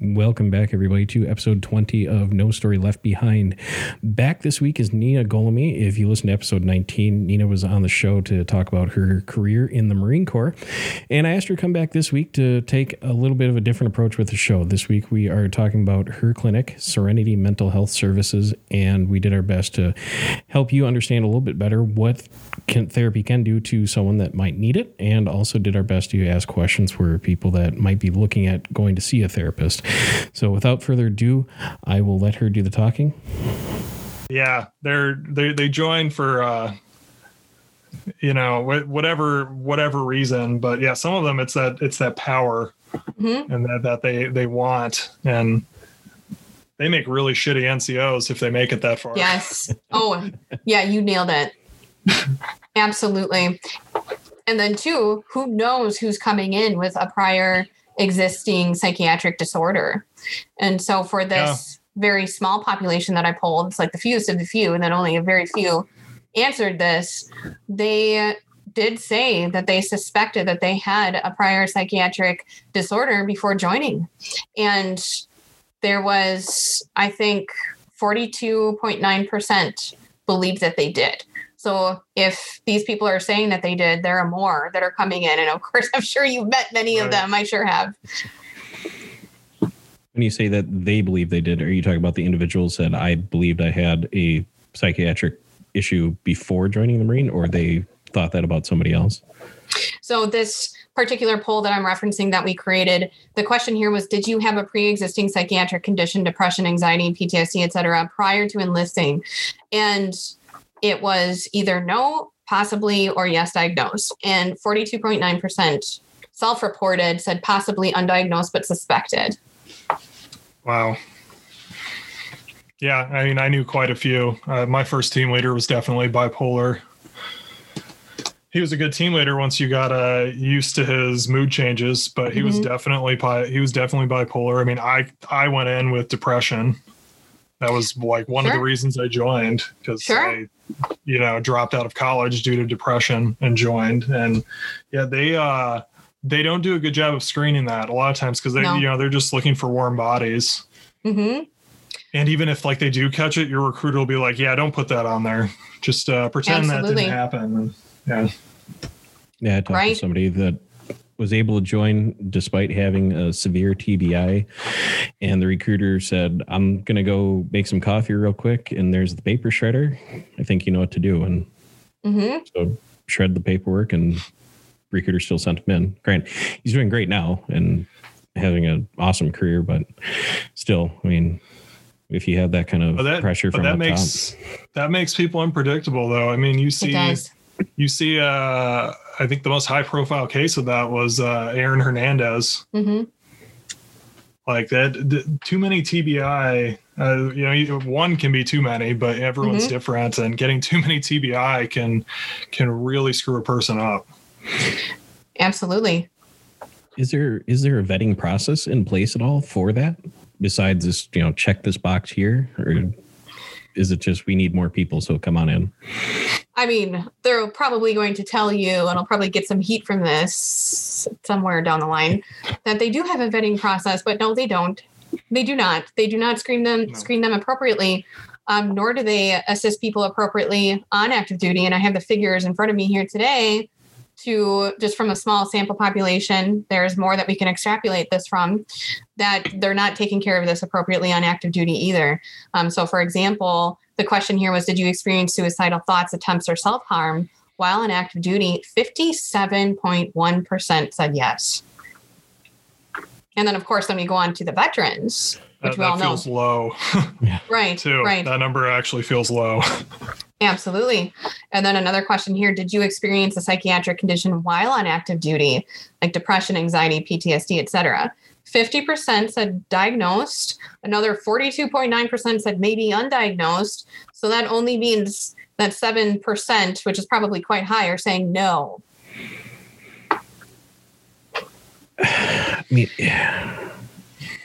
Welcome back, everybody, to episode 20 of No Story Left Behind. Back this week is Nina Golemy. If you listen to episode 19, Nina was on the show to talk about her career in the Marine Corps. And I asked her to come back this week to take a little bit of a different approach with the show. This week, we are talking about her clinic, Serenity Mental Health Services, and we did our best to help you understand a little bit better what can, therapy can do to someone that might need it, and also did our best to ask questions for people that might be looking at going to see a therapist. So without further ado, I will let her do the talking. Yeah, they're they they join for uh you know whatever whatever reason, but yeah, some of them it's that it's that power mm-hmm. and that that they they want and they make really shitty NCOs if they make it that far. Yes. Oh, yeah, you nailed it. Absolutely. And then two, who knows who's coming in with a prior existing psychiatric disorder. And so for this yeah. very small population that I polled, it's like the fewest of the few, and then only a very few answered this, they did say that they suspected that they had a prior psychiatric disorder before joining. And there was, I think, 42.9% believed that they did. So if these people are saying that they did, there are more that are coming in. And of course, I'm sure you've met many right. of them. I sure have. When you say that they believe they did, are you talking about the individuals that I believed I had a psychiatric issue before joining the Marine, or they thought that about somebody else? So this particular poll that I'm referencing that we created, the question here was, did you have a pre-existing psychiatric condition, depression, anxiety, PTSD, et cetera, prior to enlisting? And it was either no, possibly, or yes diagnosed. And 42.9% self reported said possibly undiagnosed but suspected. Wow. Yeah, I mean, I knew quite a few. Uh, my first team leader was definitely bipolar. He was a good team leader once you got uh, used to his mood changes, but he mm-hmm. was definitely he was definitely bipolar. I mean, I I went in with depression. That was like one sure. of the reasons I joined because sure. I you know, dropped out of college due to depression and joined. And yeah, they uh they don't do a good job of screening that a lot of times because they no. you know they're just looking for warm bodies. Mm-hmm. And even if like they do catch it, your recruiter will be like, "Yeah, don't put that on there. Just uh, pretend Absolutely. that didn't happen." And, yeah. Yeah, I talked right? to somebody that was able to join despite having a severe TBI. And the recruiter said, I'm going to go make some coffee real quick. And there's the paper shredder. I think you know what to do. And mm-hmm. so shred the paperwork and recruiter still sent him in. Grant, he's doing great now and having an awesome career, but still, I mean, if you have that kind of that, pressure from that makes top. that makes people unpredictable though. I mean, you see you see uh I think the most high profile case of that was uh, Aaron Hernandez. Mm-hmm. Like that, too many TBI. Uh, you know, one can be too many, but everyone's mm-hmm. different, and getting too many TBI can can really screw a person up. Absolutely. Is there is there a vetting process in place at all for that? Besides this, you know, check this box here, or is it just we need more people, so come on in? I mean, they're probably going to tell you, and I'll probably get some heat from this somewhere down the line, that they do have a vetting process, but no, they don't. They do not. They do not screen them no. screen them appropriately, um, nor do they assist people appropriately on active duty. And I have the figures in front of me here today to just from a small sample population, there's more that we can extrapolate this from, that they're not taking care of this appropriately on active duty either. Um, so, for example, the question here was Did you experience suicidal thoughts, attempts, or self harm while on active duty? 57.1% said yes. And then, of course, then we go on to the veterans, which that, we all know. feels low. right. Too. Right. That number actually feels low. Absolutely. And then another question here Did you experience a psychiatric condition while on active duty, like depression, anxiety, PTSD, etc.? 50% said diagnosed. Another 42.9% said maybe undiagnosed. So that only means that 7%, which is probably quite high, are saying no. I mean,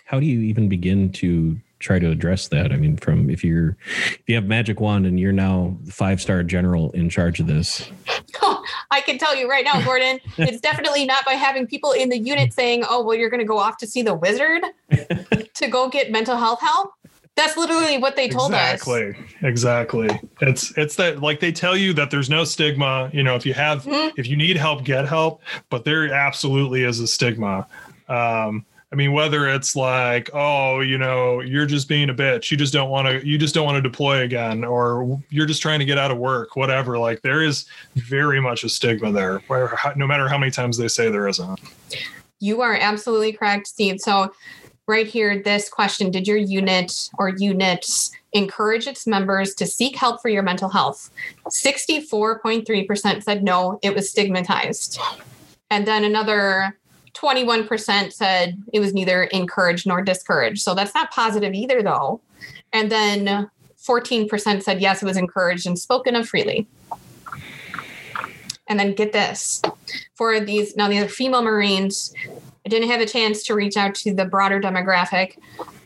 how do you even begin to try to address that? I mean, from if you're if you have magic wand and you're now five star general in charge of this. I can tell you right now, Gordon, it's definitely not by having people in the unit saying, "Oh, well, you're going to go off to see the wizard to go get mental health help." That's literally what they told exactly. us. Exactly. Exactly. It's it's that like they tell you that there's no stigma. You know, if you have mm-hmm. if you need help, get help. But there absolutely is a stigma. Um, I mean, whether it's like, oh, you know, you're just being a bitch, you just don't want to, you just don't want to deploy again, or you're just trying to get out of work, whatever. Like, there is very much a stigma there, where no matter how many times they say there isn't. You are absolutely correct, Steve. So, right here, this question Did your unit or units encourage its members to seek help for your mental health? 64.3% said no, it was stigmatized. And then another 21% said it was neither encouraged nor discouraged. So that's not positive either, though. And then 14% said yes, it was encouraged and spoken of freely. And then get this for these now, these are female Marines. I didn't have a chance to reach out to the broader demographic.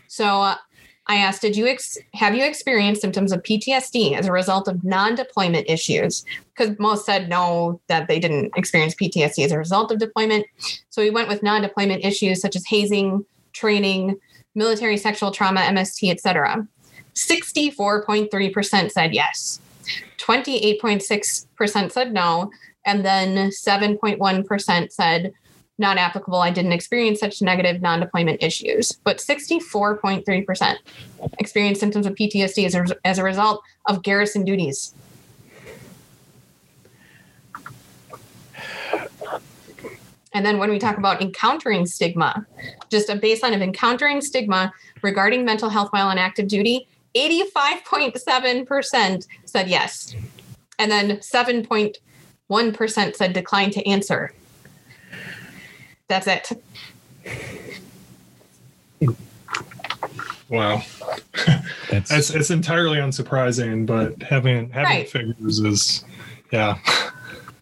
So I asked, did you ex- have you experienced symptoms of PTSD as a result of non-deployment issues? Because most said no, that they didn't experience PTSD as a result of deployment. So we went with non-deployment issues such as hazing, training, military sexual trauma, MST, etc. 64.3% said yes. 28.6% said no, and then 7.1% said not applicable. I didn't experience such negative non deployment issues, but 64.3% experienced symptoms of PTSD as a, as a result of garrison duties. And then when we talk about encountering stigma, just a baseline of encountering stigma regarding mental health while on active duty, 85.7% said yes. And then 7.1% said decline to answer. That's it. Wow. That's it's, it's entirely unsurprising, but having having right. figures is yeah.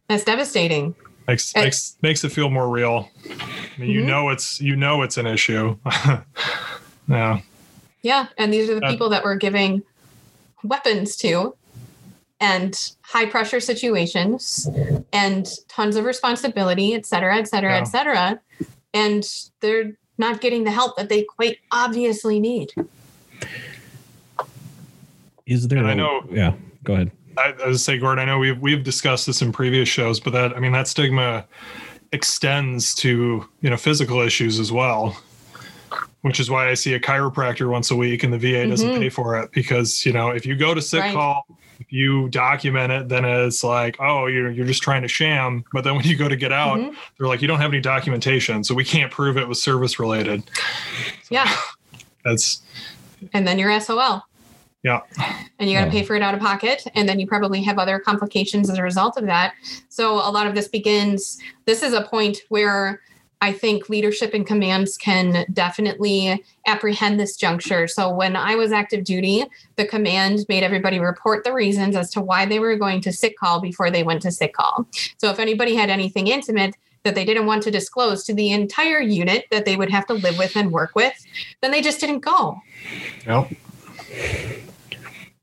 That's devastating. Makes it, makes makes it feel more real. I mean, mm-hmm. you know it's you know it's an issue. yeah. Yeah, and these are the people that we're giving weapons to and high pressure situations and tons of responsibility, et cetera, et cetera, yeah. et cetera. And they're not getting the help that they quite obviously need. Is there? And I know. Yeah, go ahead. I, I was say, Gordon. I know we've we've discussed this in previous shows, but that I mean that stigma extends to you know physical issues as well which is why I see a chiropractor once a week and the VA doesn't mm-hmm. pay for it because you know if you go to sick right. call if you document it then it's like oh you're, you're just trying to sham but then when you go to get out mm-hmm. they're like you don't have any documentation so we can't prove it was service related so yeah that's and then you're SOL yeah. And you got to yeah. pay for it out of pocket. And then you probably have other complications as a result of that. So a lot of this begins, this is a point where I think leadership and commands can definitely apprehend this juncture. So when I was active duty, the command made everybody report the reasons as to why they were going to sick call before they went to sick call. So if anybody had anything intimate that they didn't want to disclose to the entire unit that they would have to live with and work with, then they just didn't go. Yep.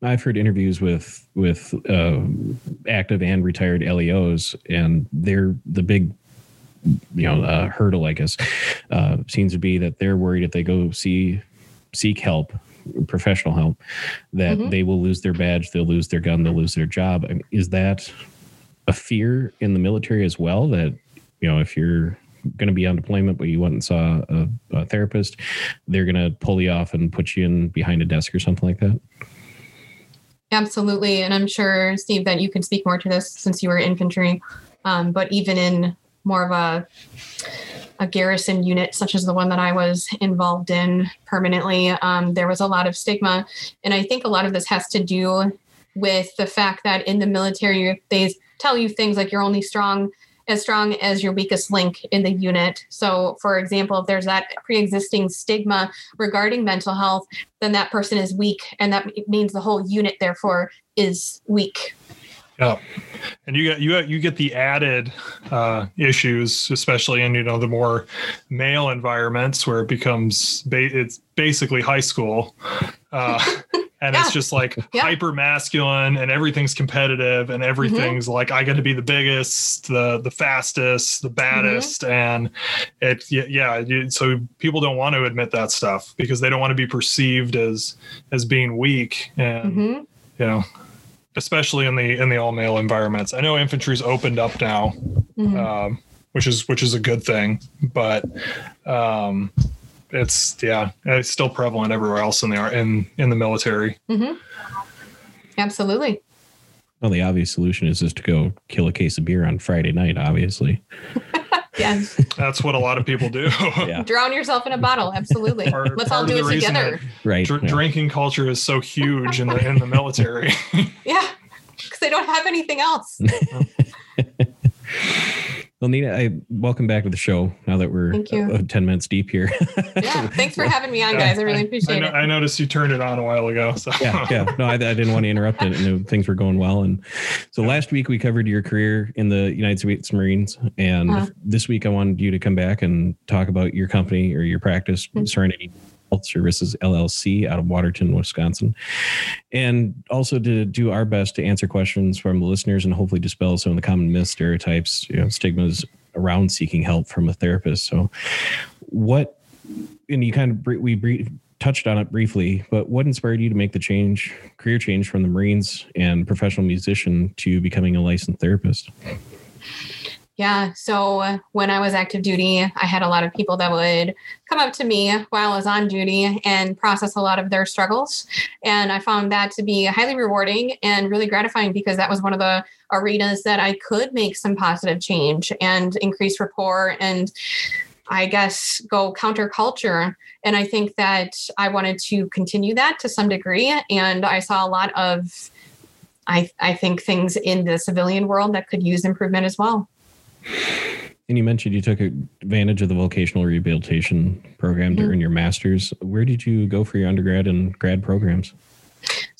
I've heard interviews with with uh, active and retired LEOs, and they're the big you know uh, hurdle i guess uh, seems to be that they're worried if they go see seek help professional help that mm-hmm. they will lose their badge they'll lose their gun they'll lose their job. I mean, is that a fear in the military as well that you know if you're going to be on deployment but you went and saw a, a therapist they're going to pull you off and put you in behind a desk or something like that? Absolutely and i'm sure steve that you can speak more to this since you were infantry um, but even in more of a a garrison unit such as the one that I was involved in permanently, um, there was a lot of stigma. And I think a lot of this has to do with the fact that in the military, they tell you things like you're only strong as strong as your weakest link in the unit. So, for example, if there's that pre existing stigma regarding mental health, then that person is weak. And that means the whole unit, therefore, is weak. Yeah, and you get you get, you get the added uh, issues, especially in you know the more male environments where it becomes ba- it's basically high school. Uh, and Yeah. it's just like Yeah. hyper masculine and everything's competitive and everything's Mm-hmm. like i got to be the biggest the the fastest the baddest Mm-hmm. and it yeah, so people don't want to admit that stuff because they don't want to be perceived as as being weak and hmm you know especially in the in the all male environments i know infantry's opened up now hmm um, which is which is a good thing. But um, it's yeah, it's still prevalent everywhere else in the ar- in in the military. Mm-hmm. Absolutely. Well, the obvious solution is just to go kill a case of beer on Friday night, obviously. Yes. That's what a lot of people do. Yeah. Drown yourself in a bottle. Absolutely. Or Let's all do it together. Right. Dr- yeah. Drinking culture is so huge in the in the military. Yeah. Because they don't have anything else. Well, Nina, I welcome back to the show now that we're Thank you. uh, 10 minutes deep here. Yeah. Thanks for having me on, guys. I really I, appreciate know, it. I noticed you turned it on a while ago. So yeah, yeah. No, I, I didn't want to interrupt it. And things were going well. And so last week we covered your career in the United States Marines, and Uh-huh. this week I wanted you to come back and talk about your company or your practice, Mm-hmm. Serenity Health Services LLC, out of Watertown, Wisconsin, and also to do our best to answer questions from the listeners and hopefully dispel some of the common myths, stereotypes, you know, stigmas around seeking help from a therapist. So, what and you kind of we touched on it briefly, but what inspired you to make the change, career change from the Marines and professional musician to becoming a licensed therapist? Yeah. So uh, when I was active duty, I had a lot of people that would come up to me while I was on duty and process a lot of their struggles. And I found that to be highly rewarding and really gratifying because that was one of the arenas that I could make some positive change and increase rapport and I guess go counterculture. And I think that I wanted to continue that to some degree. And I saw a lot of I, I think things in the civilian world that could use improvement as well. And you mentioned you took advantage of the vocational rehabilitation program Mhm. during your master's. Where did you go for your undergrad and grad programs?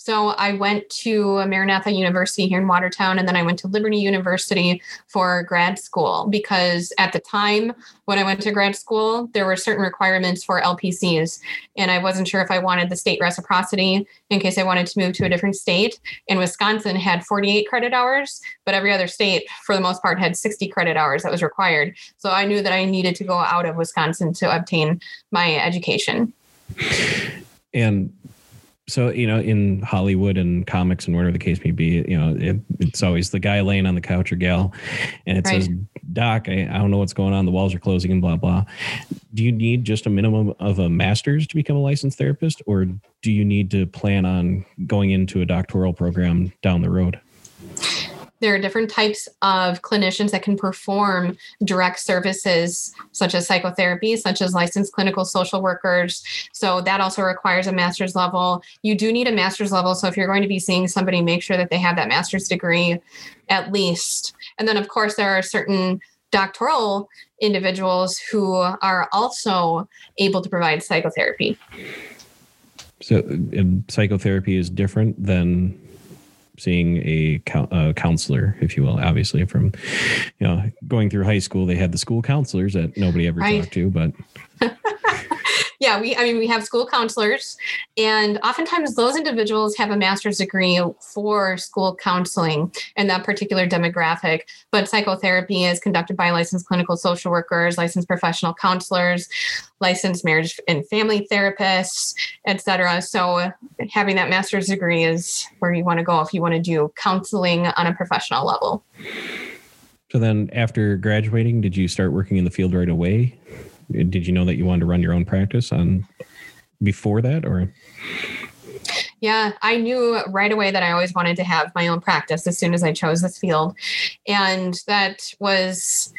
So I went to Maranatha University here in Watertown, and then I went to Liberty University for grad school because at the time when I went to grad school, there were certain requirements for LPCs, and I wasn't sure if I wanted the state reciprocity in case I wanted to move to a different state. And Wisconsin had 48 credit hours, but every other state, for the most part, had 60 credit hours that was required. So I knew that I needed to go out of Wisconsin to obtain my education. And so, you know, in Hollywood and comics and whatever the case may be, you know, it, it's always the guy laying on the couch or gal, and it Right. says, Doc, I, I don't know what's going on. The walls are closing and blah, blah. Do you need just a minimum of a master's to become a licensed therapist, or do you need to plan on going into a doctoral program down the road? There are different types of clinicians that can perform direct services such as psychotherapy such as licensed clinical social workers. So that also requires a master's level. You do need a master's level so if you're going to be seeing somebody make sure that they have that master's degree at least. And then of course there are certain doctoral individuals who are also able to provide psychotherapy. So, psychotherapy is different than seeing a, a counselor, if you will. Obviously, from you know going through high school, they had the school counselors that nobody ever Right. talked to, but yeah we i mean we have school counselors and oftentimes those individuals have a master's degree for school counseling in that particular demographic. But psychotherapy is conducted by licensed clinical social workers licensed professional counselors licensed marriage and family therapists etc so having that master's degree is where you want to go if you want to do counseling on a professional level. So then, after graduating, did you start working in the field right away? Did you know that you wanted to run your own practice on before that, or Yeah, I knew right away that I always wanted to have my own practice as soon as I chose this field. And that was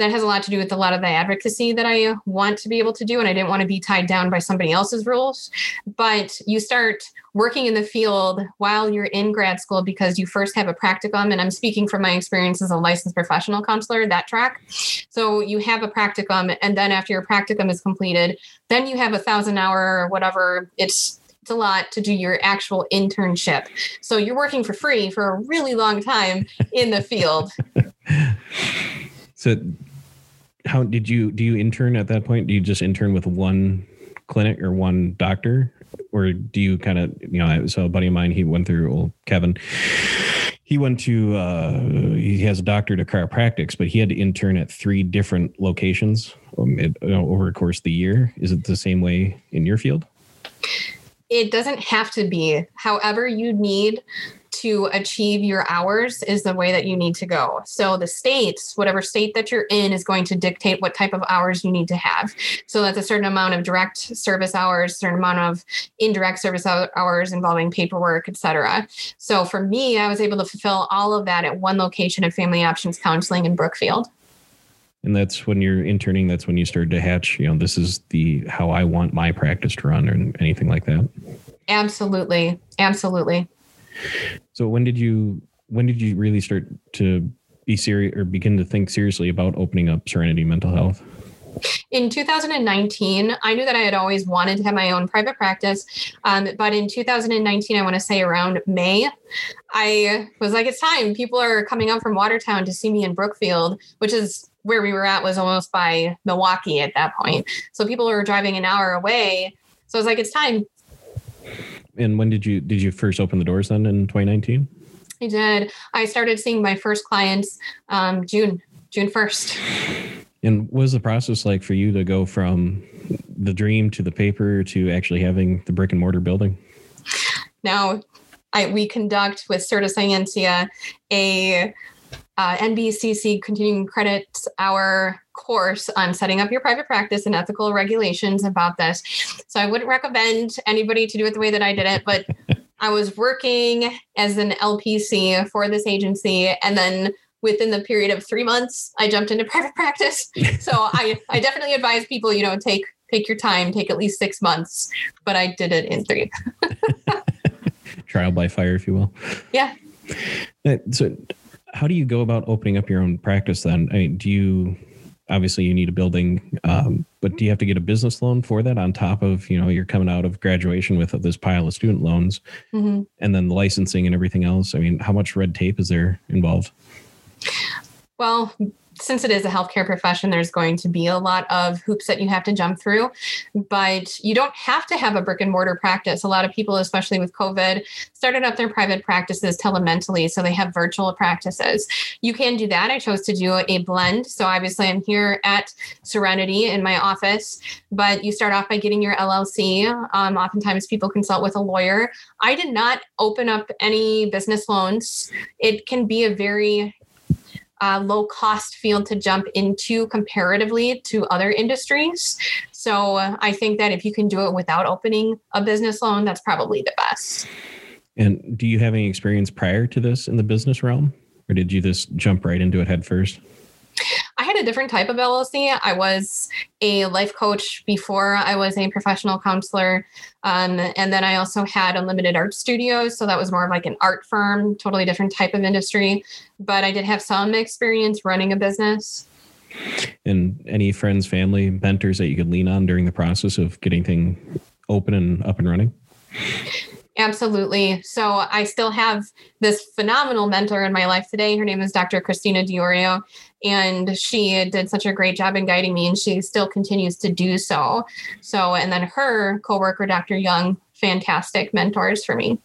that has a lot to do with a lot of the advocacy that I want to be able to do and I didn't want to be tied down by somebody else's rules. But you start working in the field while you're in grad school because you first have a practicum and I'm speaking from my experience as a licensed professional counselor that track. So you have a practicum and then after your practicum is completed, then you have a thousand hour or whatever it's it's a lot to do your actual internship. So you're working for free for a really long time in the field. so? How did you do? You intern at that point? Do you just intern with one clinic or one doctor, or do you kind of you know? So a buddy of mine, he went through. Well, Kevin, he went to. uh He has a doctorate of chiropractics, but he had to intern at three different locations um, over the course of the year. Is it the same way in your field? It doesn't have to be. However, you need to achieve your hours is the way that you need to go. So the states, whatever state that you're in, is going to dictate what type of hours you need to have. So that's a certain amount of direct service hours, certain amount of indirect service hours involving paperwork, etc. So for me, I was able to fulfill all of that at one location of Family Options Counseling in Brookfield. And that's when you're interning. That's when you started to hatch. You know, this is the how I want my practice to run, or anything like that. Absolutely, absolutely. So when did you when did you really start to be serious or begin to think seriously about opening up Serenity Mental Health? In 2019, I knew that I had always wanted to have my own private practice. Um, but in 2019, I want to say around May, I was like, it's time. People are coming up from Watertown to see me in Brookfield, which is where we were at, was almost by Milwaukee at that point. So people were driving an hour away. So I was like, it's time and when did you did you first open the doors then in 2019? I did. I started seeing my first clients um, June June 1st. And what was the process like for you to go from the dream to the paper to actually having the brick and mortar building? Now, I, we conduct with Certa Scientia a uh, NBCC continuing credits hour course on setting up your private practice and ethical regulations about this. So I wouldn't recommend anybody to do it the way that I did it, but I was working as an LPC for this agency and then within the period of 3 months I jumped into private practice. So I I definitely advise people, you know, take take your time, take at least 6 months, but I did it in 3. Trial by fire if you will. Yeah. Uh, so how do you go about opening up your own practice then? I mean, do you obviously you need a building um, but do you have to get a business loan for that on top of you know you're coming out of graduation with this pile of student loans mm-hmm. and then the licensing and everything else i mean how much red tape is there involved well since it is a healthcare profession, there's going to be a lot of hoops that you have to jump through, but you don't have to have a brick and mortar practice. A lot of people, especially with COVID, started up their private practices telementally. So they have virtual practices. You can do that. I chose to do a blend. So obviously, I'm here at Serenity in my office, but you start off by getting your LLC. Um, oftentimes, people consult with a lawyer. I did not open up any business loans. It can be a very uh, low cost field to jump into comparatively to other industries. So uh, I think that if you can do it without opening a business loan, that's probably the best. And do you have any experience prior to this in the business realm, or did you just jump right into it head first? I had a different type of LLC. I was a life coach before I was a professional counselor. Um, and then I also had Unlimited Art Studios. So that was more of like an art firm, totally different type of industry. But I did have some experience running a business. And any friends, family, mentors that you could lean on during the process of getting things open and up and running? Absolutely. So I still have this phenomenal mentor in my life today. Her name is Dr. Christina Diorio, and she did such a great job in guiding me, and she still continues to do so. So, and then her coworker, Dr. Young, fantastic mentors for me.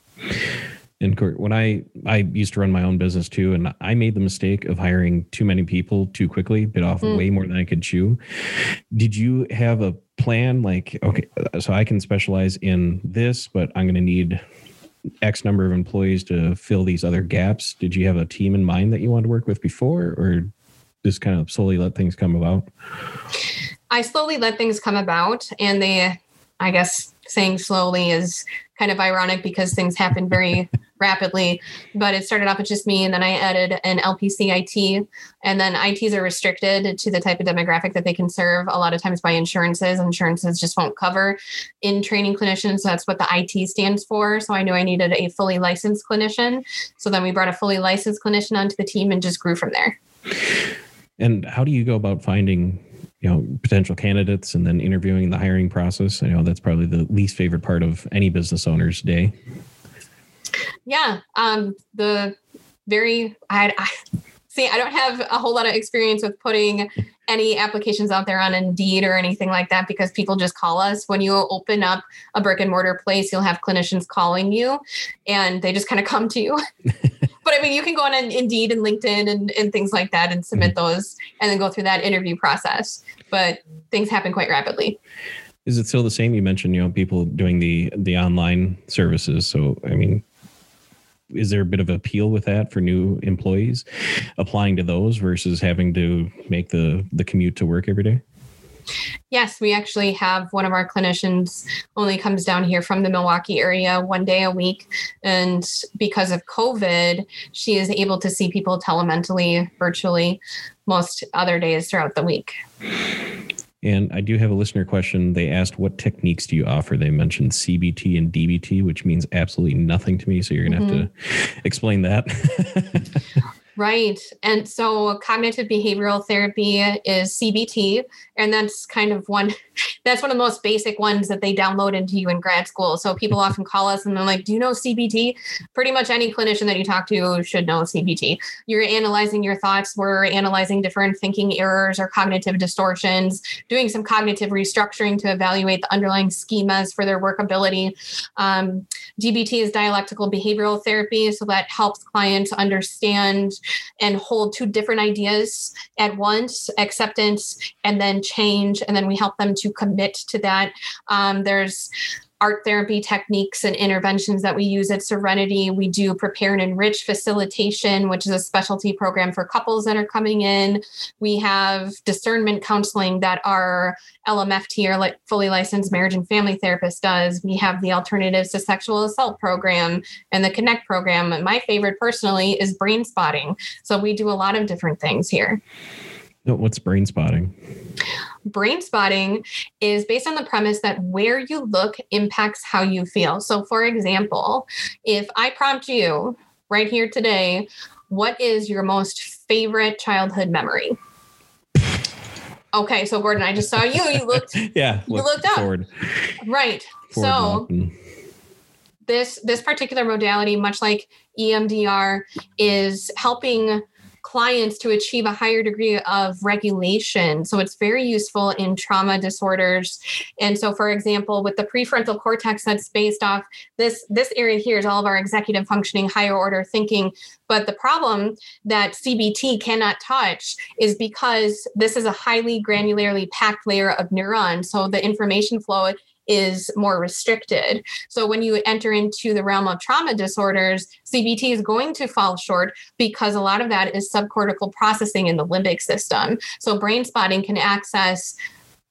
And when I I used to run my own business too, and I made the mistake of hiring too many people too quickly, bit off mm. way more than I could chew. Did you have a plan like okay, so I can specialize in this, but I'm going to need X number of employees to fill these other gaps? Did you have a team in mind that you wanted to work with before, or just kind of slowly let things come about? I slowly let things come about, and they, I guess, saying slowly is kind of ironic because things happen very rapidly. But it started off with just me, and then I added an LPC IT, and then ITs are restricted to the type of demographic that they can serve. A lot of times by insurances, insurances just won't cover in training clinicians. So that's what the IT stands for. So I knew I needed a fully licensed clinician. So then we brought a fully licensed clinician onto the team and just grew from there. And how do you go about finding you know potential candidates and then interviewing the hiring process i know that's probably the least favorite part of any business owner's day yeah um the very I, I see i don't have a whole lot of experience with putting any applications out there on Indeed or anything like that because people just call us. When you open up a brick and mortar place, you'll have clinicians calling you and they just kind of come to you. but I mean, you can go on Indeed and LinkedIn and, and things like that and submit mm-hmm. those and then go through that interview process. But things happen quite rapidly. Is it still the same? You mentioned, you know, people doing the the online services. So, I mean, is there a bit of appeal with that for new employees applying to those versus having to make the the commute to work every day? Yes, we actually have one of our clinicians only comes down here from the Milwaukee area one day a week. And because of COVID, she is able to see people telementally, virtually, most other days throughout the week. And I do have a listener question. They asked, What techniques do you offer? They mentioned CBT and DBT, which means absolutely nothing to me. So you're going to mm-hmm. have to explain that. Right. And so cognitive behavioral therapy is CBT. And that's kind of one, that's one of the most basic ones that they download into you in grad school. So people often call us and they're like, Do you know CBT? Pretty much any clinician that you talk to should know CBT. You're analyzing your thoughts. We're analyzing different thinking errors or cognitive distortions, doing some cognitive restructuring to evaluate the underlying schemas for their workability. Um, DBT is dialectical behavioral therapy. So that helps clients understand and hold two different ideas at once acceptance and then change and then we help them to commit to that. Um, there's art therapy techniques and interventions that we use at Serenity. We do prepare and enrich facilitation, which is a specialty program for couples that are coming in. We have discernment counseling that our LMFT or fully licensed marriage and family therapist does. We have the alternatives to sexual assault program and the Connect program. And my favorite personally is brain spotting. So we do a lot of different things here. What's brain spotting? brain spotting is based on the premise that where you look impacts how you feel. So, for example, if I prompt you right here today, what is your most favorite childhood memory? Okay, so Gordon, I just saw you. You looked. yeah, you looked up. Forward. Right. Forward so this this particular modality, much like EMDR, is helping clients to achieve a higher degree of regulation. So it's very useful in trauma disorders. And so, for example, with the prefrontal cortex that's based off this, this area here is all of our executive functioning, higher order thinking. But the problem that CBT cannot touch is because this is a highly granularly packed layer of neurons. So the information flow is more restricted. So when you enter into the realm of trauma disorders, CBT is going to fall short because a lot of that is subcortical processing in the limbic system. So brain spotting can access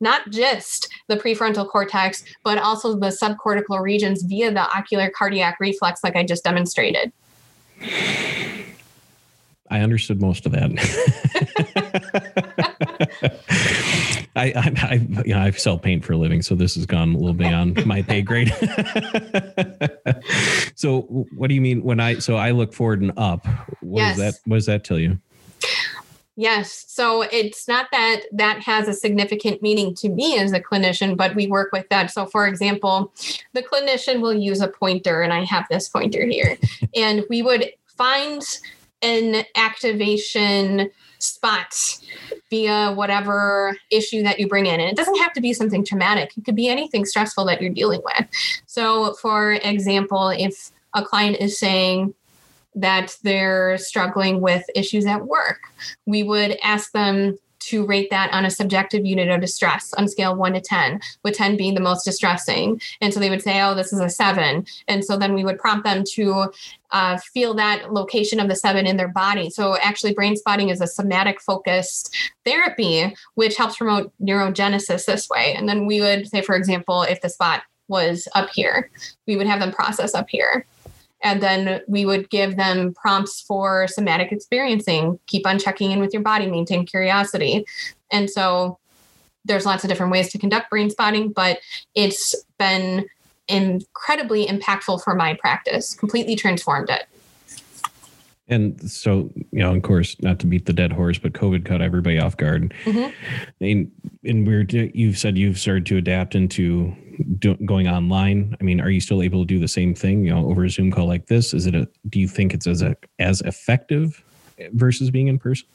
not just the prefrontal cortex, but also the subcortical regions via the ocular cardiac reflex, like I just demonstrated. I understood most of that. I, I, I, you know, I sell paint for a living, so this has gone a little beyond my pay grade. so, what do you mean when I? So I look forward and up. What yes. does that? What does that tell you? Yes. So it's not that that has a significant meaning to me as a clinician, but we work with that. So, for example, the clinician will use a pointer, and I have this pointer here, and we would find an activation spots via whatever issue that you bring in. And it doesn't have to be something traumatic, it could be anything stressful that you're dealing with. So, for example, if a client is saying, that they're struggling with issues at work. We would ask them to rate that on a subjective unit of distress on scale one to 10, with 10 being the most distressing. And so they would say, oh, this is a seven. And so then we would prompt them to uh, feel that location of the seven in their body. So actually, brain spotting is a somatic focused therapy, which helps promote neurogenesis this way. And then we would say, for example, if the spot was up here, we would have them process up here. And then we would give them prompts for somatic experiencing, keep on checking in with your body, maintain curiosity. And so there's lots of different ways to conduct brain spotting, but it's been incredibly impactful for my practice, completely transformed it. And so, you know, of course, not to beat the dead horse, but COVID caught everybody off guard. Mm-hmm. And, and we're, you've said you've started to adapt into do, going online. I mean, are you still able to do the same thing, you know, over a Zoom call like this? Is it a, do you think it's as a, as effective versus being in person?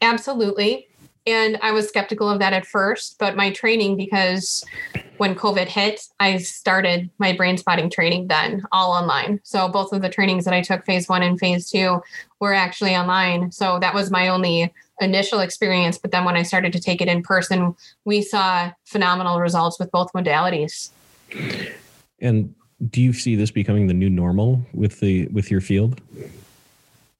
Absolutely. And I was skeptical of that at first, but my training, because when COVID hit, I started my brain spotting training then all online. So both of the trainings that I took phase one and phase two were actually online. So that was my only initial experience. But then when I started to take it in person, we saw phenomenal results with both modalities. And do you see this becoming the new normal with the with your field?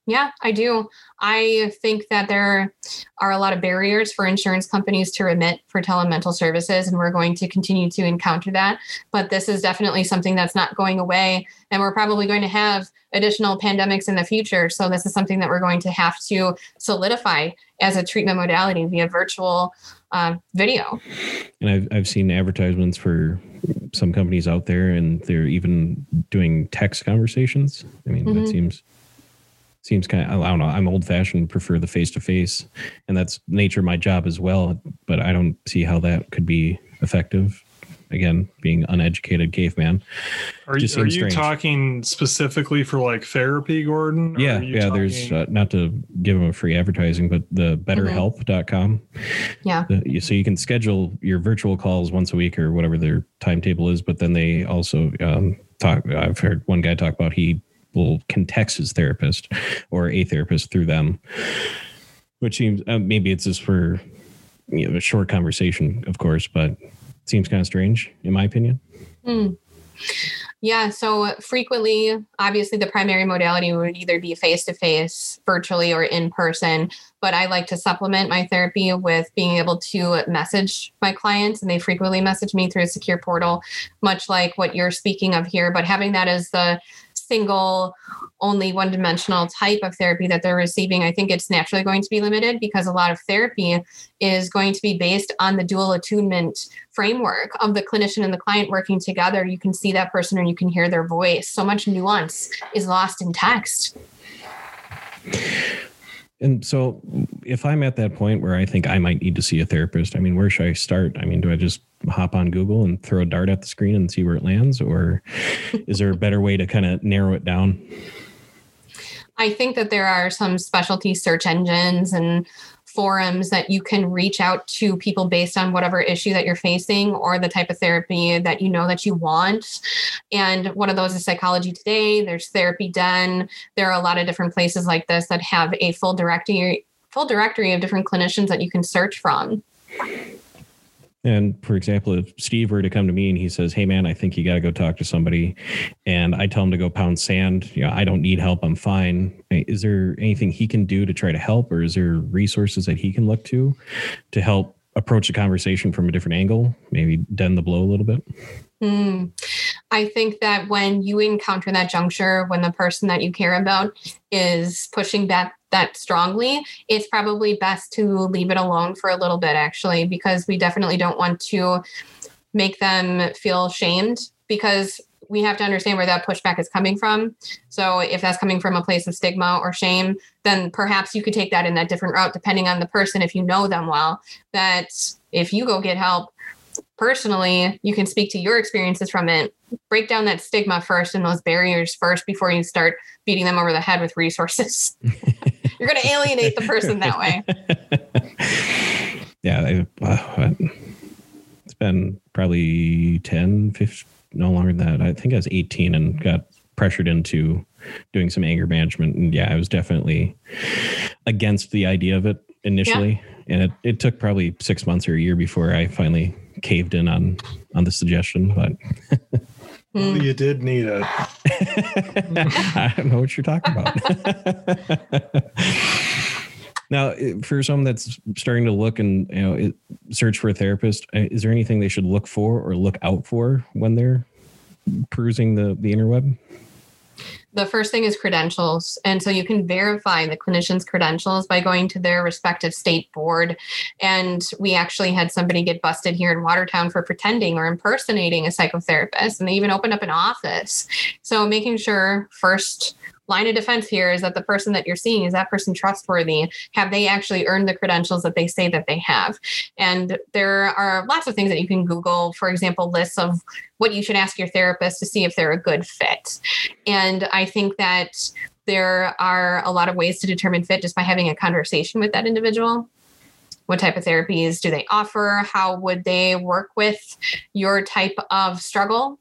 Yeah, I do. I think that there are a lot of barriers for insurance companies to remit for telemental services, and we're going to continue to encounter that. But this is definitely something that's not going away, and we're probably going to have additional pandemics in the future. So, this is something that we're going to have to solidify as a treatment modality via virtual uh, video. And I've, I've seen advertisements for some companies out there, and they're even doing text conversations. I mean, mm-hmm. that seems seems kind of, I don't know. I'm old fashioned, prefer the face to face, and that's nature of my job as well. But I don't see how that could be effective. Again, being uneducated caveman. Are, you, are you talking specifically for like therapy, Gordon? Yeah, yeah. Talking... There's uh, not to give them a free advertising, but the BetterHelp.com. Yeah. The, so you can schedule your virtual calls once a week or whatever their timetable is, but then they also um, talk. I've heard one guy talk about he will can text his therapist or a therapist through them, which seems uh, maybe it's just for you know, a short conversation, of course, but seems kind of strange in my opinion. Mm. Yeah, so frequently, obviously, the primary modality would either be face to face, virtually, or in person. But I like to supplement my therapy with being able to message my clients, and they frequently message me through a secure portal, much like what you're speaking of here. But having that as the single, only one dimensional type of therapy that they're receiving, I think it's naturally going to be limited because a lot of therapy is going to be based on the dual attunement framework of the clinician and the client working together. You can see that person and you can hear their voice. So much nuance is lost in text. And so, if I'm at that point where I think I might need to see a therapist, I mean, where should I start? I mean, do I just hop on Google and throw a dart at the screen and see where it lands? Or is there a better way to kind of narrow it down? I think that there are some specialty search engines and forums that you can reach out to people based on whatever issue that you're facing or the type of therapy that you know that you want. And one of those is Psychology Today. There's Therapy Den. There are a lot of different places like this that have a full directory full directory of different clinicians that you can search from. And for example, if Steve were to come to me and he says, Hey man, I think you got to go talk to somebody, and I tell him to go pound sand, you know, I don't need help, I'm fine. Is there anything he can do to try to help, or is there resources that he can look to to help approach the conversation from a different angle, maybe den the blow a little bit? Mm. I think that when you encounter that juncture, when the person that you care about is pushing back that strongly, it's probably best to leave it alone for a little bit, actually, because we definitely don't want to make them feel shamed because we have to understand where that pushback is coming from. So if that's coming from a place of stigma or shame, then perhaps you could take that in that different route, depending on the person, if you know them well. That if you go get help, personally, you can speak to your experiences from it, break down that stigma first and those barriers first before you start beating them over the head with resources. You're going to alienate the person that way. yeah. Uh, it's been probably 10, 15, no longer than that. I think I was 18 and got pressured into doing some anger management. And yeah, I was definitely against the idea of it initially. Yeah. And it, it took probably six months or a year before I finally caved in on on the suggestion, but well, you did need it. I don't know what you're talking about. now, for someone that's starting to look and you know search for a therapist, uh, is there anything they should look for or look out for when they're perusing the the interweb? The first thing is credentials. And so you can verify the clinician's credentials by going to their respective state board. And we actually had somebody get busted here in Watertown for pretending or impersonating a psychotherapist. And they even opened up an office. So making sure first line of defense here is that the person that you're seeing is that person trustworthy? Have they actually earned the credentials that they say that they have? And there are lots of things that you can google for example lists of what you should ask your therapist to see if they're a good fit. And i think that there are a lot of ways to determine fit just by having a conversation with that individual. What type of therapies do they offer? How would they work with your type of struggle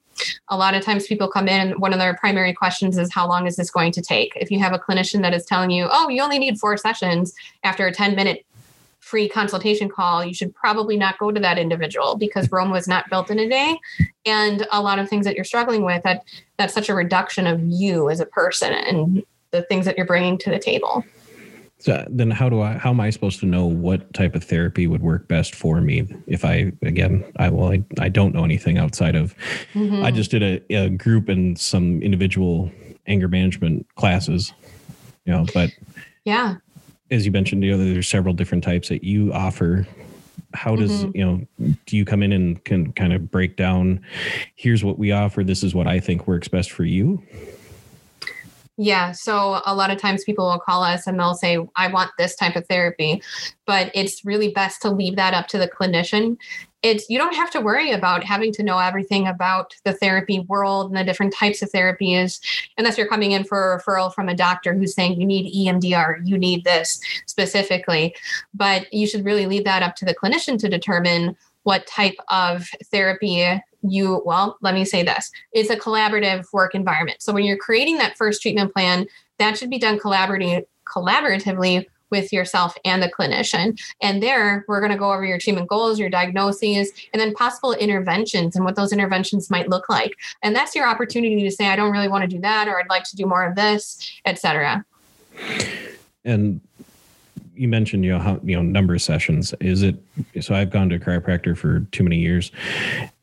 a lot of times people come in one of their primary questions is how long is this going to take? If you have a clinician that is telling you oh you only need four sessions after a 10 minute free consultation call you should probably not go to that individual because rome was not built in a day and a lot of things that you're struggling with that that's such a reduction of you as a person and the things that you're bringing to the table so then how do I how am I supposed to know what type of therapy would work best for me if I again I well I, I don't know anything outside of mm-hmm. I just did a, a group and some individual anger management classes you know but yeah as you mentioned you know there's several different types that you offer how does mm-hmm. you know do you come in and can kind of break down here's what we offer this is what I think works best for you yeah. So a lot of times people will call us and they'll say, I want this type of therapy. But it's really best to leave that up to the clinician. It's you don't have to worry about having to know everything about the therapy world and the different types of therapies, unless you're coming in for a referral from a doctor who's saying you need EMDR, you need this specifically. But you should really leave that up to the clinician to determine what type of therapy you well let me say this it's a collaborative work environment so when you're creating that first treatment plan that should be done collaborating collaboratively with yourself and the clinician. And there, we're going to go over your treatment goals, your diagnoses, and then possible interventions and what those interventions might look like. And that's your opportunity to say, I don't really want to do that, or I'd like to do more of this, etc. And you mentioned you know how you know number of sessions is it so i've gone to a chiropractor for too many years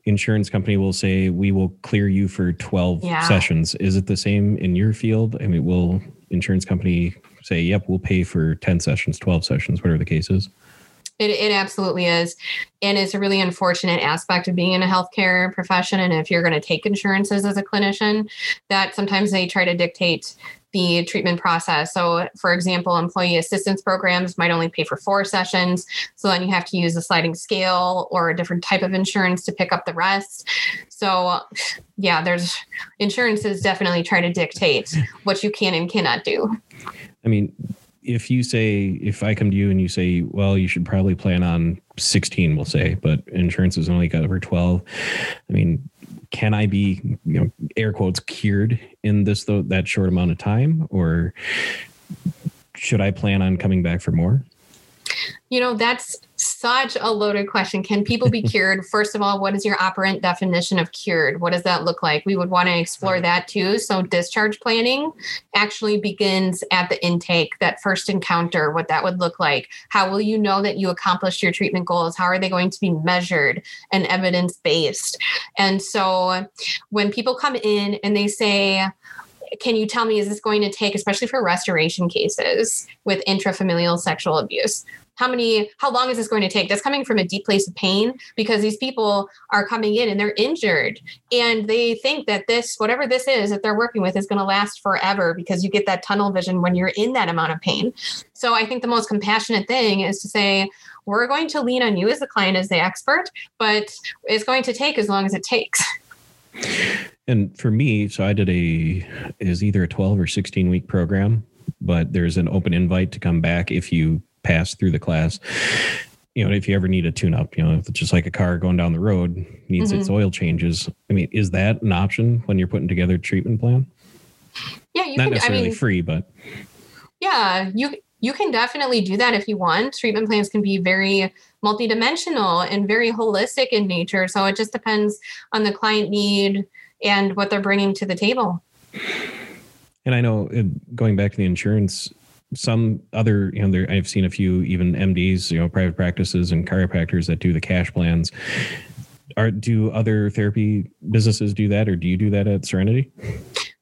insurance company will say we will clear you for 12 yeah. sessions. Is it the same in your field? I mean will insurance company say yep we'll pay for 10 sessions 12 sessions whatever the case is it, it absolutely is. And it's a really unfortunate aspect of being in a healthcare profession. And if you're going to take insurances as a clinician, that sometimes they try to dictate the treatment process. So, for example, employee assistance programs might only pay for four sessions. So then you have to use a sliding scale or a different type of insurance to pick up the rest. So, yeah, there's insurances definitely try to dictate what you can and cannot do. I mean, if you say if I come to you and you say, well, you should probably plan on 16, we'll say, but insurance is only got over 12. I mean, can I be, you know, air quotes cured in this though that short amount of time, or should I plan on coming back for more? You know, that's such a loaded question. Can people be cured? First of all, what is your operant definition of cured? What does that look like? We would want to explore that too. So, discharge planning actually begins at the intake, that first encounter, what that would look like. How will you know that you accomplished your treatment goals? How are they going to be measured and evidence based? And so, when people come in and they say, can you tell me is this going to take especially for restoration cases with intrafamilial sexual abuse how many how long is this going to take? That's coming from a deep place of pain because these people are coming in and they're injured. And they think that this whatever this is that they're working with is going to last forever because you get that tunnel vision when you're in that amount of pain. So i think the most compassionate thing is to say we're going to lean on you as the client as the expert but it's going to take as long as it takes. And for me so i did a is either a 12 or 16 week program but there's an open invite to come back if you pass through the class you know, if you ever need a tune up, you know, if it's just like a car going down the road needs mm-hmm. its oil changes. I mean, is that an option when you're putting together a treatment plan? Yeah, you not can, necessarily I mean, free, but yeah, you you can definitely do that if you want. Treatment plans can be very multidimensional and very holistic in nature. So it just depends on the client need and what they're bringing to the table. And I know uh, going back to the insurance some other, you know, there, I've seen a few even MDs, you know, private practices and chiropractors that do the cash plans. Are do other therapy businesses do that, or do you do that at Serenity?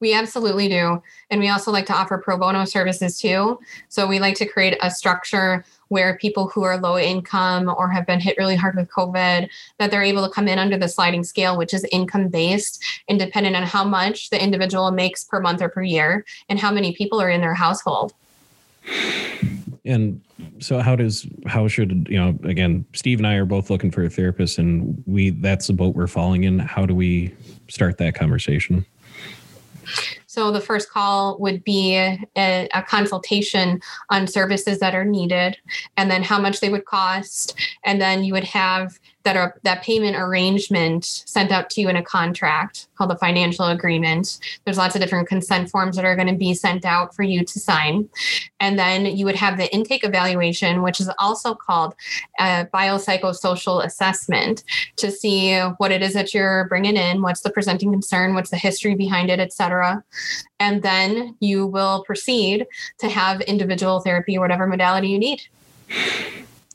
We absolutely do, and we also like to offer pro bono services too. So we like to create a structure where people who are low income or have been hit really hard with COVID, that they're able to come in under the sliding scale, which is income based and dependent on how much the individual makes per month or per year and how many people are in their household. And so how does how should you know again Steve and I are both looking for a therapist and we that's the boat we're falling in. How do we start that conversation? So the first call would be a, a, consultation on services that are needed and then how much they would cost. And then you would have that are that payment arrangement sent out to you in a contract called the financial agreement. There's lots of different consent forms that are going to be sent out for you to sign. And then you would have the intake evaluation, which is also called a biopsychosocial assessment to see what it is that you're bringing in, what's the presenting concern, what's the history behind it, et cetera. And then you will proceed to have individual therapy, whatever modality you need.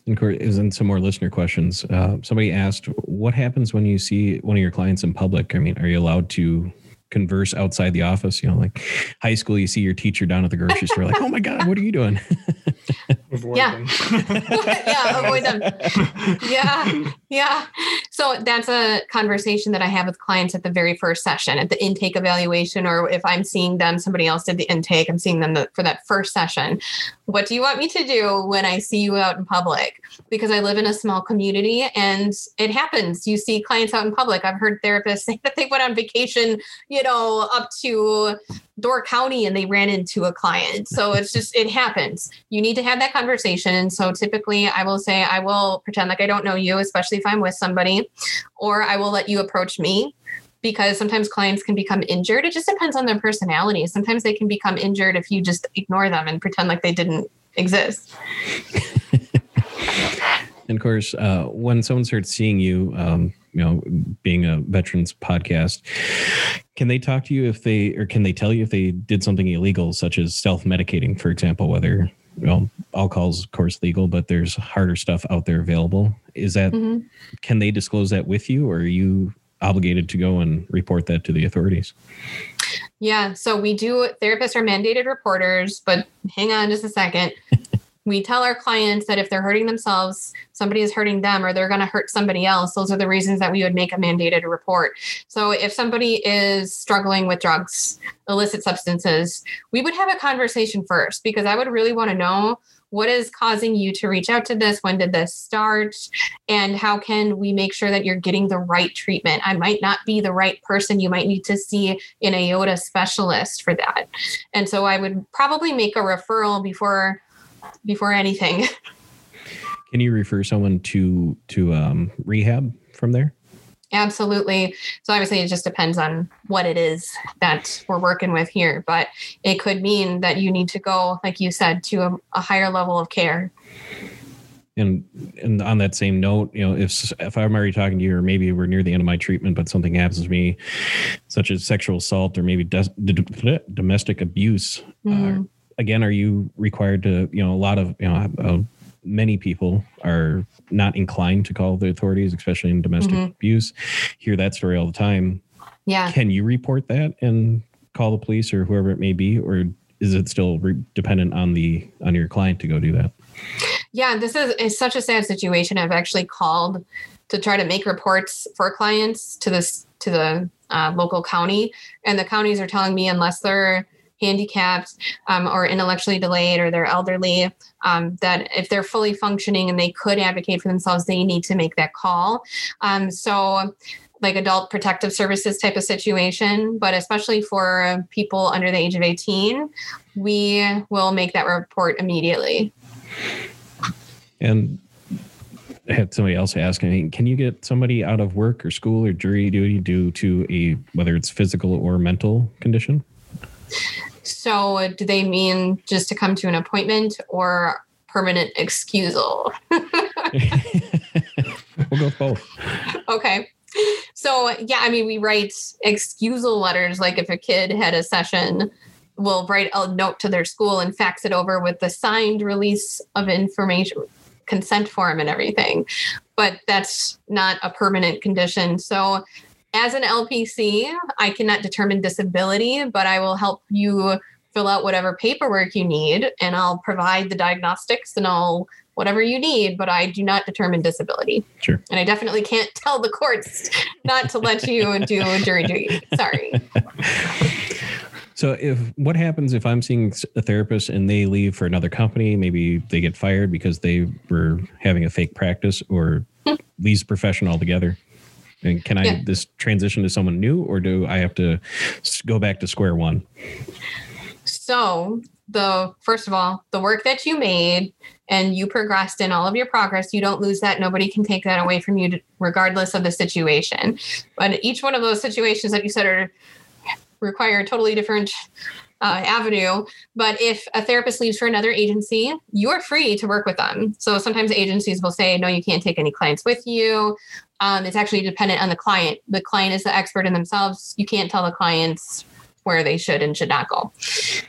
And is in some more listener questions. Uh, somebody asked, "What happens when you see one of your clients in public? I mean, are you allowed to converse outside the office? You know, like high school, you see your teacher down at the grocery store, like, oh my god, what are you doing?" avoid yeah. them. yeah, avoid them. Yeah, yeah. So that's a conversation that I have with clients at the very first session, at the intake evaluation, or if I'm seeing them, somebody else did the intake, I'm seeing them the, for that first session. What do you want me to do when I see you out in public? Because I live in a small community and it happens. You see clients out in public. I've heard therapists say that they went on vacation, you know, up to Door County and they ran into a client. So it's just, it happens. You need to have that conversation. So typically, I will say, I will pretend like I don't know you, especially if I'm with somebody, or I will let you approach me because sometimes clients can become injured. It just depends on their personality. Sometimes they can become injured if you just ignore them and pretend like they didn't exist. and of course, uh, when someone starts seeing you, um, you know, being a veterans podcast, can they talk to you if they, or can they tell you if they did something illegal, such as self medicating, for example, whether, you know, alcohol is of course legal, but there's harder stuff out there available. Is that, mm-hmm. can they disclose that with you or are you obligated to go and report that to the authorities? Yeah, so we do, therapists are mandated reporters, but hang on just a second. we tell our clients that if they're hurting themselves, somebody is hurting them, or they're going to hurt somebody else. Those are the reasons that we would make a mandated report. So if somebody is struggling with drugs, illicit substances, we would have a conversation first because I would really want to know what is causing you to reach out to this? When did this start? And how can we make sure that you're getting the right treatment? I might not be the right person. You might need to see an AODA specialist for that. And so i would probably make a referral before before anything. Can you refer someone to to um, rehab from there? Absolutely. So obviously, it just depends on what it is that we're working with here, but it could mean that you need to go, like you said, to a, a higher level of care. And and on that same note, you know, if if I'm already talking to you, or maybe we're near the end of my treatment, but something happens to me, such as sexual assault or maybe domestic abuse, mm. uh, again, are you required to, you know, a lot of, you know, uh, many people are not inclined to call the authorities, especially in domestic mm-hmm. abuse. Hear that story all the time. Yeah. Can you report that and call the police or whoever it may be, or is it still re- dependent on the on your client to go do that? Yeah, this is is such a sad situation. I've actually called to try to make reports for clients to this to the uh, local county, and the counties are telling me unless they're handicapped um, or intellectually delayed or they're elderly, um, that if they're fully functioning and they could advocate for themselves, they need to make that call. Um, so, like adult protective services type of situation, but especially for people under the age of 18, we will make that report immediately. And I had somebody else ask me, can you get somebody out of work or school or jury duty due to a whether it's physical or mental condition? So, do they mean just to come to an appointment or permanent excusal? we'll go both. Okay. So, yeah, I mean, we write excusal letters. Like if a kid had a session, we'll write a note to their school and fax it over with the signed release of information, consent form, and everything. But that's not a permanent condition. So, as an LPC, I cannot determine disability, but I will help you fill out whatever paperwork you need and I'll provide the diagnostics and all whatever you need, but I do not determine disability. Sure. And I definitely can't tell the courts not to let you do jury duty. Sorry. So if what happens if I'm seeing a therapist and they leave for another company, maybe they get fired because they were having a fake practice or leaves the profession altogether? And can I Yeah. this transition to someone new, or do I have to go back to square one? So, the first of all, the work that you made and you progressed in all of your progress, you don't lose that. Nobody can take that away from you, regardless of the situation. But each one of those situations that you said are require a totally different uh, avenue. But if a therapist leaves for another agency, you're free to work with them. So sometimes agencies will say, no, you can't take any clients with you. Um, it's actually dependent on the client. The client is the expert in themselves. You can't tell the clients where they should and should not go.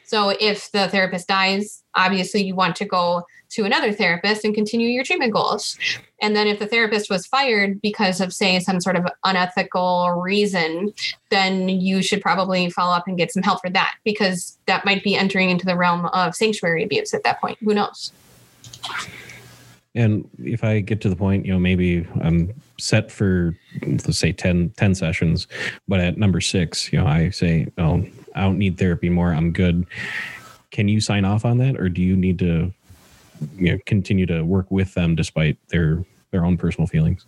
So if the therapist dies, obviously you want to go to another therapist and continue your treatment goals. And then if the therapist was fired because of, say, some sort of unethical reason, then you should probably follow up and get some help for that because that might be entering into the realm of sanctuary abuse at that point. Who knows? And if I get to the point, you know, maybe I'm set for let's say 10, 10 sessions, but at number six, you know, I say, oh, I don't need therapy more. I'm good. Can you sign off on that, or do you need to, you know, continue to work with them despite their their own personal feelings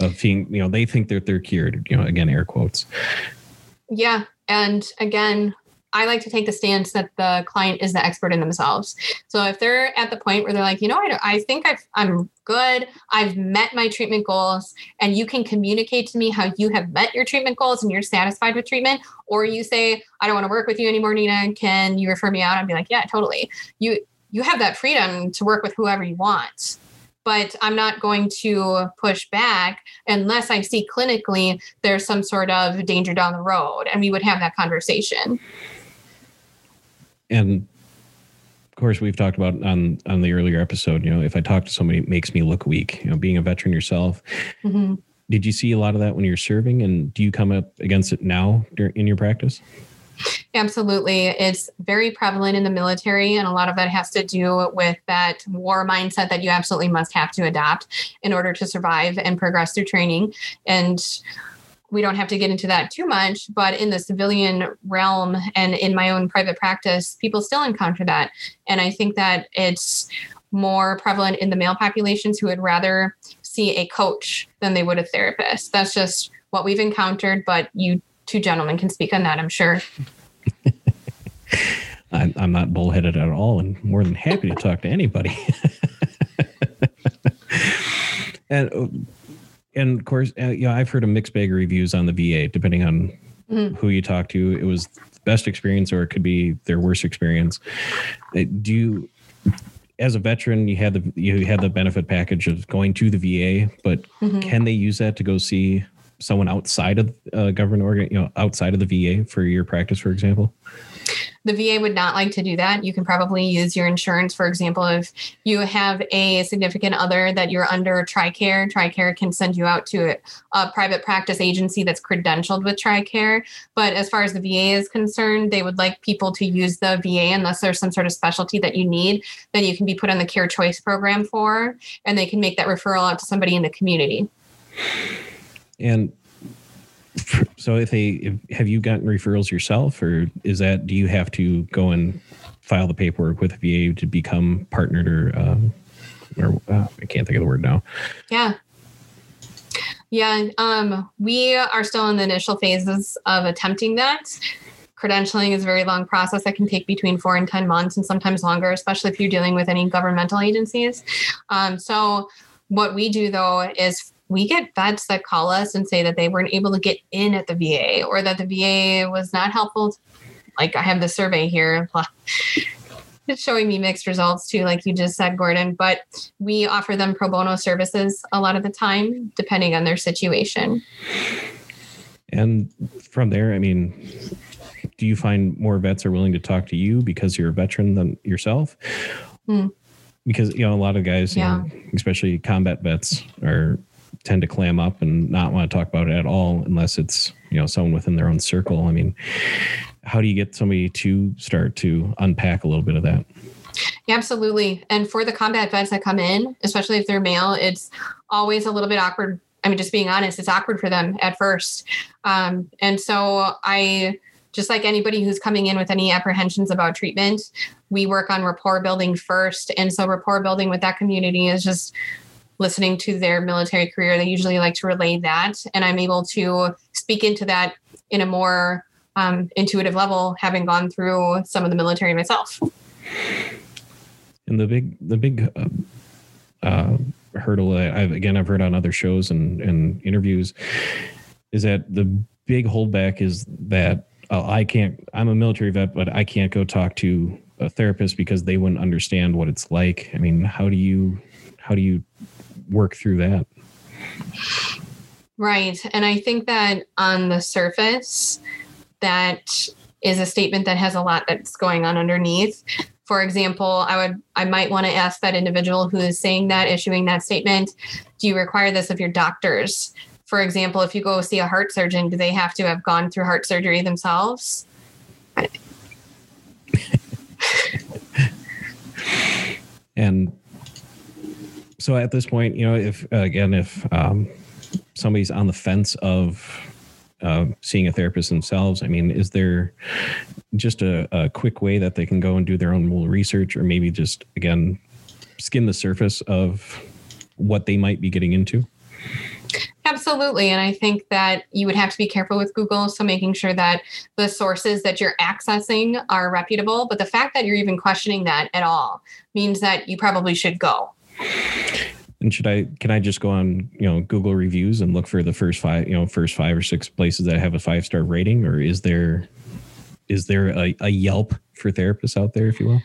of being, you know, they think that they're cured. You know, again, air quotes. Yeah. And again, I like to take the stance that the client is the expert in themselves. So if they're at the point where they're like, you know, I, I think I've, I'm good, I've met my treatment goals, and you can communicate to me how you have met your treatment goals and you're satisfied with treatment, or you say, I don't want to work with you anymore, Nina, can you refer me out? I'd be like, yeah, totally. You you have that freedom to work with whoever you want. But I'm not going to push back unless I see clinically there's some sort of danger down the road and we would have that conversation. And of course we've talked about on on the earlier episode you know if i talk to somebody it makes me look weak you know being a veteran yourself Mhm. did you see a lot of that when you're serving and do you come up against it now in your practice Absolutely. It's very prevalent in the military, and a lot of that has to do with that war mindset that you absolutely must have to adopt in order to survive and progress through training. And we don't have to get into that too much, but in the civilian realm and in my own private practice, people still encounter that. And I think that it's more prevalent in the male populations who would rather see a coach than they would a therapist. That's just what we've encountered, but you two gentlemen can speak on that, I'm sure. I'm, I'm not bullheaded at all and more than happy to talk to anybody and uh, and of course uh, you know i've heard a mixed bag of reviews on the va depending on Mhm. who you talk to it was the best experience or it could be their worst experience Uh, do you as a veteran you had the you had the benefit package of going to the va but Mhm. can they use that to go see someone outside of uh, government organ you know outside of the va for your practice for example The VA would not like to do that. You can probably use your insurance, for example, if you have a significant other that you're under TRICARE, TRICARE can send you out to a, private practice agency that's credentialed with TRICARE. But as far as the VA is concerned, they would like people to use the VA unless there's some sort of specialty that you need, then you can be put on the Care Choice program for, and they can make that referral out to somebody in the community. And so, if they if, have you gotten referrals yourself, or is that do you have to go and file the paperwork with the VA to become partnered, or um, or uh, I can't think of the word now. Yeah. Yeah, um, we are still in the initial phases of attempting that. Credentialing is a very long process that can take between four and 10 months and sometimes longer, especially if you're dealing with any governmental agencies. Um, so, what we do though is we get vets that call us and say that they weren't able to get in at the VA or that the VA was not helpful. Like, I have the survey here. It's showing me mixed results too, like you just said, Gordon. But we offer them pro bono services a lot of the time, depending on their situation. And from there, I mean, do you find more vets are willing to talk to you because you're a veteran than yourself? Hmm. Because you know a lot of guys, Yeah. know, especially combat vets, are tend to clam up and not want to talk about it at all unless it's you know someone within their own circle. I mean, how do you get somebody to start to unpack a little bit of that? Yeah, absolutely. And for the combat vets that come in, especially if they're male, it's always a little bit awkward. I mean, just being honest, it's awkward for them at first. Um, and so I, just like anybody who's coming in with any apprehensions about treatment, we work on rapport building first. And so rapport building with that community is just listening to their military career, they usually like to relay that. And I'm able to speak into that in a more um, intuitive level, having gone through some of the military myself. And the big, the big uh, uh, hurdle that I've again I've heard on other shows and and interviews is that the big holdback is that uh, I can't. I'm a military vet, but I can't go talk to a therapist because they wouldn't understand what it's like. I mean, how do you how do you work through that? Right, and I think that on the surface, that is a statement that has a lot that's going on underneath. For example, I would I might want to ask that individual who is saying that, issuing that statement, do you require this of your doctors? For example, if you go see a heart surgeon, do they have to have gone through heart surgery themselves? and so at this point, you know, if again, if um, somebody's on the fence of uh, seeing a therapist themselves, I mean, is there just a, a quick way that they can go and do their own research, or maybe just again skim the surface of what they might be getting into? Absolutely. And I think that you would have to be careful with Google. So making sure that the sources that you're accessing are reputable. But the fact that you're even questioning that at all means that you probably should go. And should I can I just go on, you know, Google reviews and look for the first five, you know, first five or six places that have a five star rating, or is there is there a, a Yelp for therapists out there, if you will?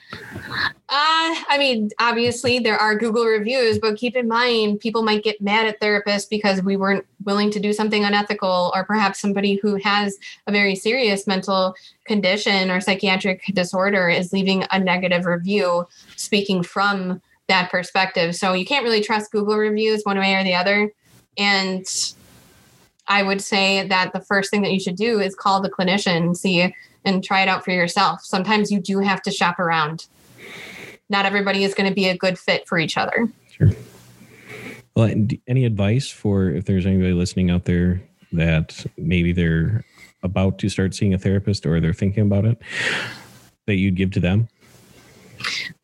Uh, I mean, obviously there are Google reviews, but keep in mind people might get mad at therapists because we weren't willing to do something unethical, or perhaps somebody who has a very serious mental condition or psychiatric disorder is leaving a negative review speaking from that perspective. So you can't really trust Google reviews one way or the other. And I would say that the first thing that you should do is call the clinician, and see and try it out for yourself. Sometimes you do have to shop around. Not everybody is going to be a good fit for each other. Sure. Well, any advice for if there's anybody listening out there that maybe they're about to start seeing a therapist or they're thinking about it that you'd give to them?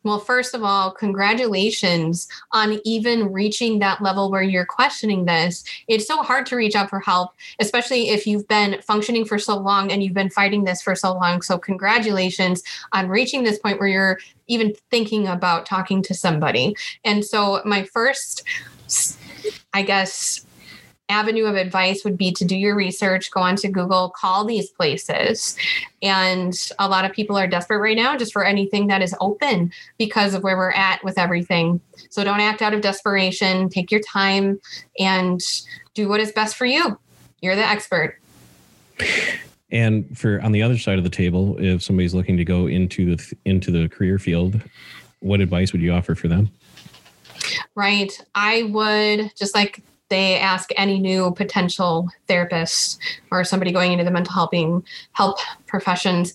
Well, first of all, congratulations on even reaching that level where you're questioning this. It's so hard to reach out for help, especially if you've been functioning for so long and you've been fighting this for so long. So, congratulations on reaching this point where you're even thinking about talking to somebody. And so, my first, I guess, avenue of advice would be to do your research, go onto Google, call these places. And a lot of people are desperate right now just for anything that is open because of where we're at with everything. So don't act out of desperation. Take your time and do what is best for you. You're the expert. And for on the other side of the table, if somebody's looking to go into the into the career field, what advice would you offer for them? Right. I would just like they ask any new potential therapist or somebody going into the mental helping help professions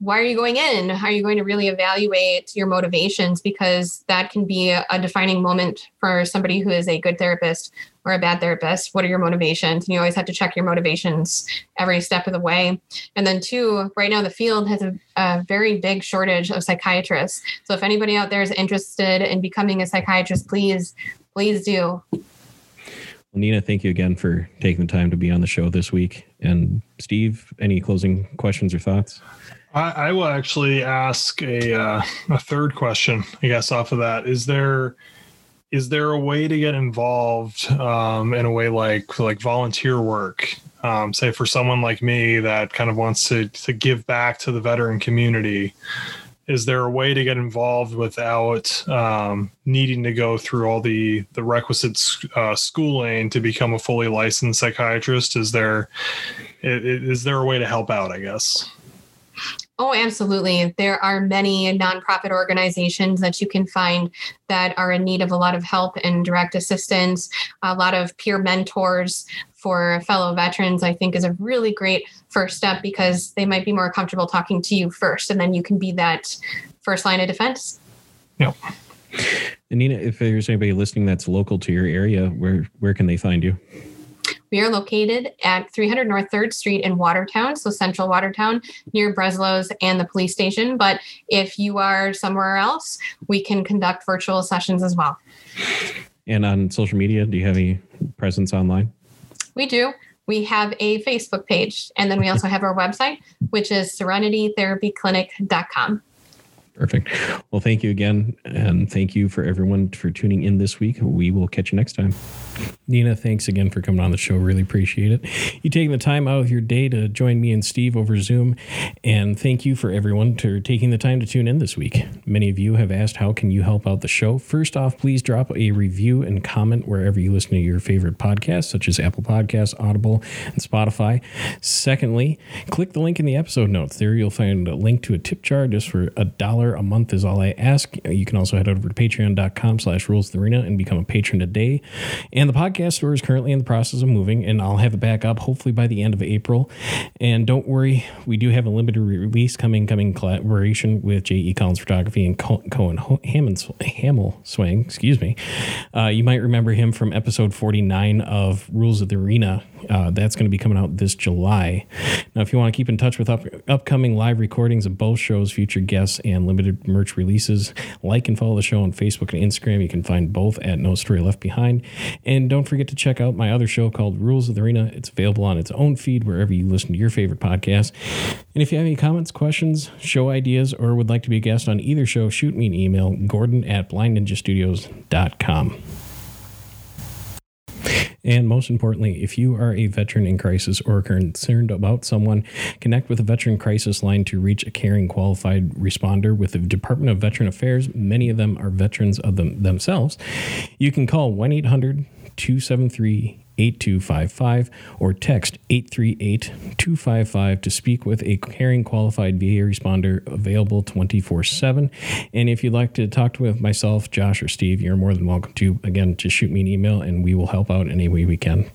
why are you going in? Are you going to really evaluate your motivations? Because that can be a, a defining moment for somebody who is a good therapist or a bad therapist. What are your motivations? And you always have to check your motivations every step of the way. And then two right now the field has a, a very big shortage of psychiatrists. So if anybody out there is interested in becoming a psychiatrist please please do well, Nina, thank you again for taking the time to be on the show this week. And Steve, any closing questions or thoughts? I, I will actually ask a uh, a third question, I guess, off of that. Is there is there a way to get involved um, in a way like like volunteer work? Um, say for someone like me that kind of wants to to give back to the veteran community is there a way to get involved without um, needing to go through all the the requisite uh, schooling to become a fully licensed psychiatrist? Is there is there a way to help out i guess Oh, absolutely. There are many nonprofit organizations that you can find that are in need of a lot of help and direct assistance, a lot of peer mentors for fellow veterans, I think is a really great first step because they might be more comfortable talking to you first, and then you can be that first line of defense. Yeah. And Nina, if there's anybody listening that's local to your area, where where can they find you? We are located at 300 North 3rd Street in Watertown, so central Watertown, near Breslow's and the police station. But if you are somewhere else, we can conduct virtual sessions as well. And on social media, do you have any presence online? We do. We have a Facebook page, and then we also have our website, which is serenitytherapyclinic.com. Perfect. Well, thank you again. And thank you for everyone for tuning in this week. We will catch you next time. Nina, thanks again for coming on the show. Really appreciate it. You taking the time out of your day to join me and Steve over Zoom. And thank you for everyone for taking the time to tune in this week. Many of you have asked, how can you help out the show? First off, please drop a review and comment wherever you listen to your favorite podcasts, such as Apple Podcasts, Audible, and Spotify. Secondly, click the link in the episode notes. There you'll find a link to a tip jar just for a dollar a month is all I ask. You can also head over to patreon.com slash rules of the arena and become a patron today. And the podcast store is currently in the process of moving, and I'll have it back up hopefully by the end of April. And don't worry, we do have a limited release coming, coming collaboration with J.E. Collins Photography and Cohen Hammond, Hamill Swing. Excuse me. Uh, you might remember him from episode 49 of Rules of the Arena. Uh, that's going to be coming out this July. Now, if you want to keep in touch with up, upcoming live recordings of both shows, future guests, and limited merch releases, like and follow the show on Facebook and Instagram. You can find both at No Story Left Behind. And don't forget to check out my other show called Rules of the Arena. It's available on its own feed wherever you listen to your favorite podcast. And if you have any comments, questions, show ideas, or would like to be a guest on either show, shoot me an email, gordon at blindninjastudios.com. And most importantly, if you are a veteran in crisis or concerned about someone, connect with a veteran crisis line to reach a caring, qualified responder with the Department of Veteran Affairs. Many of them are veterans of them themselves. You can call 1 800 273 8255 or text 838 255 to speak with a caring qualified VA responder available 24 7. And if you'd like to talk with myself, Josh, or Steve, you're more than welcome to, again, just shoot me an email and we will help out any way we can.